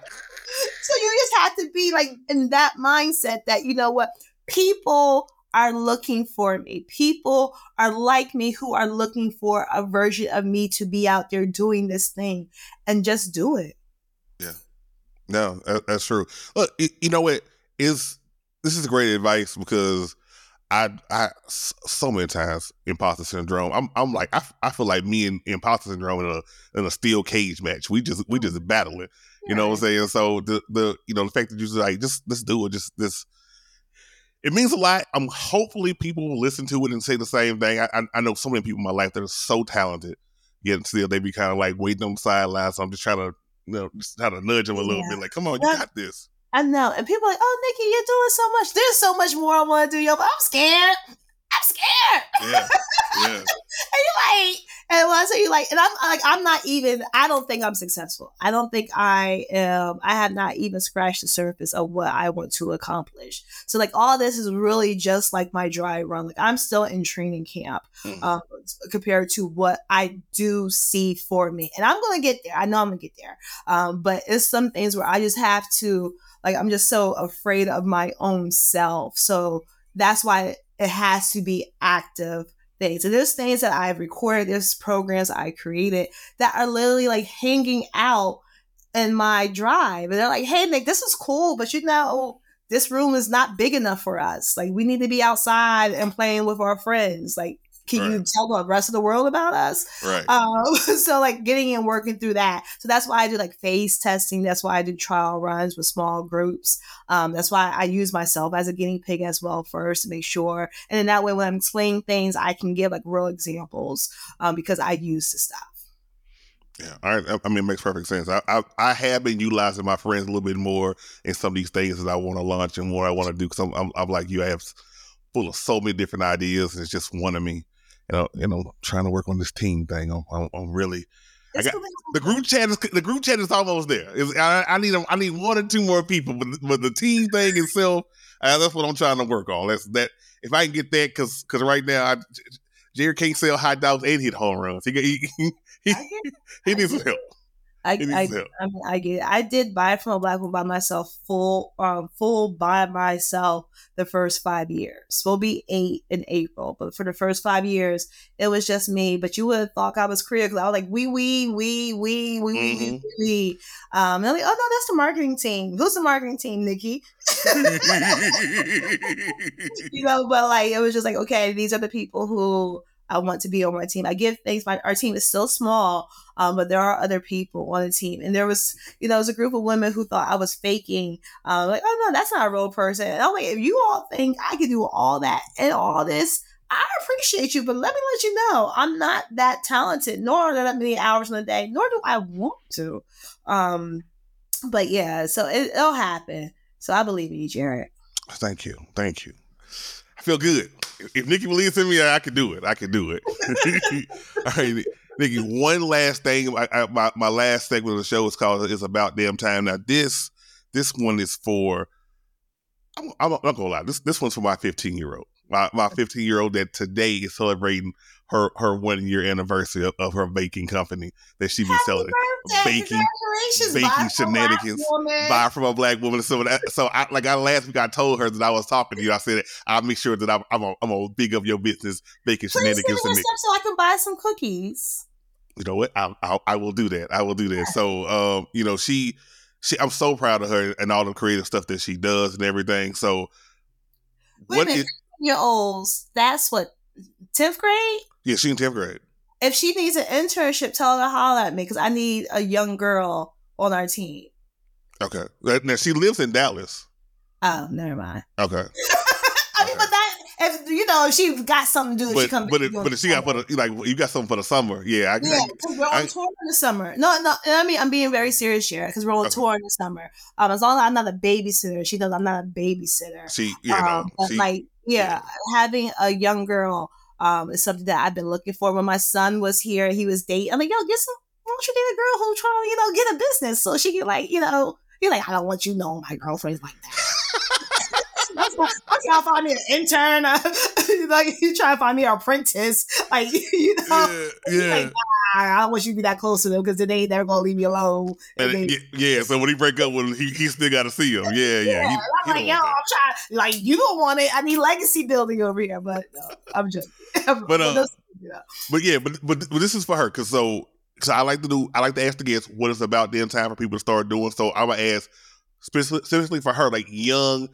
so you just have to be like in that mindset that, you know what, people are looking for me. People are like me who are looking for a version of me to be out there doing this thing and just do it. Yeah. No, that's true. Look, you know what is this is great advice because I I so many times imposter syndrome. I'm I'm like I, I feel like me and imposter syndrome in a in a steel cage match. We just we just battling. You know what I'm saying? So the the you know the fact that you just like just let's do it. Just this. It means a lot. I'm hopefully people will listen to it and say the same thing. I I, I know so many people in my life that are so talented, yet still they be kind of like waiting on the sidelines. So I'm just trying to you know, just try to nudge them a little Yeah. bit. Like, come on, you got this. I know. And people are like, oh, Nikki, you're doing so much. There's so much more I want to do. Yo, but I'm scared. I'm scared. Yeah, yeah. And you're like, and when I say you like, and I'm like, I'm not even, I don't think I'm successful. I don't think I am, I have not even scratched the surface of what I want to accomplish. So, like, all this is really just like my dry run. Like, I'm still in training camp Mhm. um, compared to what I do see for me. And I'm going to get there. I know I'm going to get there. Um, but it's some things where I just have to, like, I'm just so afraid of my own self. So that's why it has to be active things. And there's things that I've recorded, there's programs I created that are literally like hanging out in my drive. And they're like, hey, Nick, this is cool, but you know, this room is not big enough for us. Like, we need to be outside and playing with our friends. Like, can you tell the rest of the world about us? Right. Um, so like getting and working through that. So that's why I do like phase testing. That's why I do trial runs with small groups. Um, that's why I use myself as a guinea pig as well first to make sure. And then that way when I'm explaining things, I can give like real examples um, because I use the stuff. Yeah. I- I mean, it makes perfect sense. I, I I have been utilizing my friends a little bit more in some of these things that I want to launch and what I want to do. Because I'm, I'm I'm like you, I have full of so many different ideas, and it's just one of me. You know, you know, trying to work on this team thing. I'm, I'm, I'm really I got- the group chat is the group chat is almost there. I, I need a, I need one or two more people, but but the team thing itself, uh, that's what I'm trying to work on. That's that. If I can get that, because because right now, I, Jerry can't sell high dogs and hit home runs. He he he, he, he needs some help. I, I. I mean, I get it. I did buy from a black woman by myself, full, um, full by myself the first five years. we'll be eight in April, but for the first five years, it was just me. But you would have thought I was critical. I was like, we, we, we, we, we, we, Mm-hmm. we, we. Um, and I'm like, oh no, that's the marketing team. Who's the marketing team, Nikki? you know, but like it was just like, okay, these are the people who I want to be on my team. I give thanks. My our team is still small, um, but there are other people on the team, and there was, you know, it was a group of women who thought I was faking. Uh, like, oh no, that's not a real person. And I'm like, if you all think I can do all that and all this, I appreciate you, but let me let you know, I'm not that talented, nor are there that many hours in a day, nor do I want to. Um, but yeah, so it, it'll happen. So I believe in you, Jared. Thank you, thank you. I feel good. If Nikki believes in me, I can do it. I can do it. All right, Nikki. One last thing. I, I, my my last segment of the show is called "It's About Damn Time." Now this this one is for. I'm, I'm not gonna lie. This this one's for my 15 year old. My my 15 year old that today is celebrating her her one year anniversary of, of her baking company that she be Happy selling. birthday! baking- baking Bye shenanigans. Buy from a black woman. So, that, so I, like I last week, I told her that I was talking to you. I said I'll make sure that I'm I'm gonna, I'm big up your business, baking Please shenanigans your me. stuff so I can buy some cookies. You know what? I, I I will do that. I will do that. So, um, you know, she she I'm so proud of her and all the creative stuff that she does and everything. So, Wait a what is Year olds, that's what tenth grade. yeah? She in tenth grade. If she needs an internship, tell her to holler at me because I need a young girl on our team. Okay, now she lives in Dallas. Oh, never mind. Okay, I mean, but that if you know if she got something to do, she but come. but if, but if she got for the like you got something for the summer, yeah, I, Yeah, because we're on I- tour in the summer. No, no, I mean I'm being very serious here because we're on Okay. tour in the summer. Um, as long as I'm not a babysitter, she knows I'm not a babysitter. she yeah um, no, she, like yeah, having a young girl um is something that I've been looking for. When my son was here, he was dating. I'm like, yo, get some. Why don't you date a girl who trying you know get a business so she can like you know. You're like, I don't want you knowing my girlfriend's like that. I'm trying to find me an intern. like you trying to find me an apprentice. Like you know, yeah, yeah. like, I, I don't want you to be that close to them because then they they're gonna leave me alone. And And yeah, so when he break up with him, he, he still got to see him. Yeah, yeah. yeah, he- I'm like, don't yo, I'm trying. Like, you don't want it. I need legacy building over here, but no, I'm just. But, uh, yeah. But yeah, but, but but this is for her because so because I like to do I like to ask the guests what it's about damn time for people to start doing. So I'm gonna ask specifically for her like young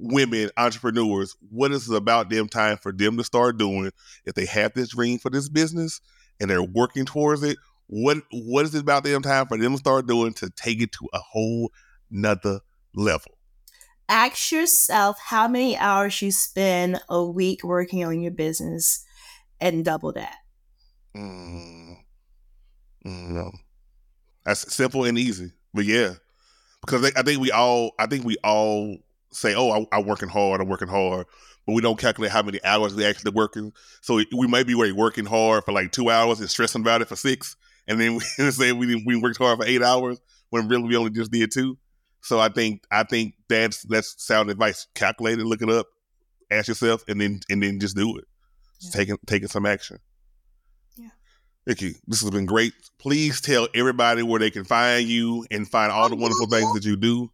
women entrepreneurs what is it about damn time for them to start doing if they have this dream for this business and they're working towards it. What what is it about damn time for them to start doing to take it to a whole nother level? Ask yourself how many hours you spend a week working on your business, and double that. Mm, no. That's simple and easy. But yeah, because I think we all, I think we all say, "Oh, I, I'm working hard. I'm working hard," but we don't calculate how many hours we actually working. So we might be working hard for like two hours and stressing about it for six, and then we say we we worked hard for eight hours when really we only just did two. So I think I think that's that's sound advice. Calculate it, look it up, ask yourself, and then and then just do it. Yeah. Taking taking some action. Yeah. Nikki, this has been great. Please tell everybody where they can find you and find all the wonderful things that you do.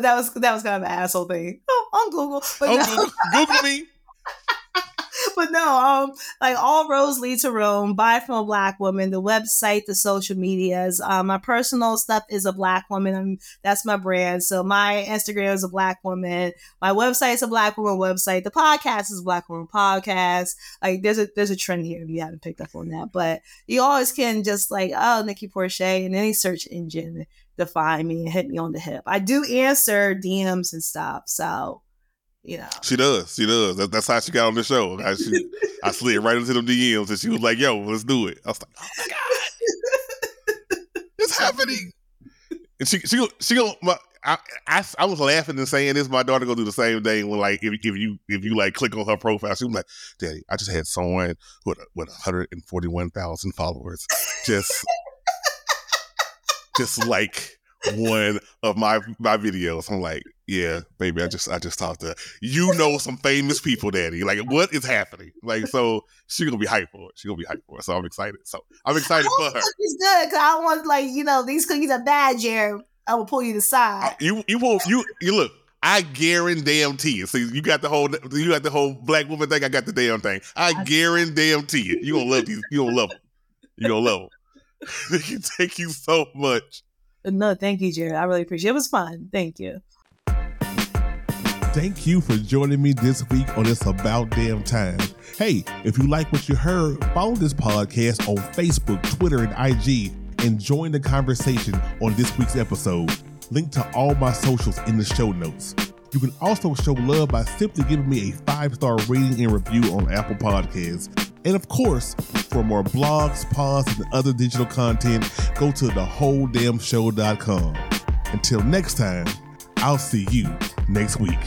That was that was kind of an asshole thing. Oh, on Google. But oh, no. Google me. but no, um, like all roads lead to Rome. Buy from a black woman. The website, the social medias. Um, my personal stuff is a black woman. I'm, that's my brand. So my Instagram is a black woman. My website is a black woman website. The podcast is Black Woman Podcast. Like there's a there's a trend here if you haven't picked up on that. But you always can just like oh Nikki Porcher in any search engine find me and hit me on the hip. I do answer DMs and stuff. So you know. She does. She does. That, that's how she got on the show. I, she, I slid right into them DMs and she was like, yo, let's do it. I was like, oh my God. it's happening. And she, she, she, my, I, I, I, was laughing and saying this. My daughter gonna do the same thing when like if, if you if you like click on her profile, she was like, "Daddy, I just had someone with with 141 thousand followers, just just like one of my my videos." I'm like, yeah, baby, I just I just talked to you know some famous people, daddy. Like, what is happening? Like, so she gonna be hyped for it. She gonna be hyped for it. So I'm excited. So I'm excited for her. It's good because I don't want like you know these cookies are bad, Jared. I will pull you to side. Uh, you you won't you you look. I guarantee you. See, you got the whole you got the whole black woman thing. I got the damn thing. I, I guarantee you. You gonna love these. You gonna love them. You gonna love them. they can take you so much. No, thank you, Jared. I really appreciate it. It was fun. Thank you. Thank you for joining me this week on It's About Damn Time. Hey, if you like what you heard, follow this podcast on Facebook, Twitter, and IG, and join the conversation on this week's episode. Link to all my socials in the show notes. You can also show love by simply giving me a five star rating and review on Apple Podcasts. And of course, for more blogs, pods, and other digital content, go to thewholedamnshow.com. Until next time, I'll see you next week.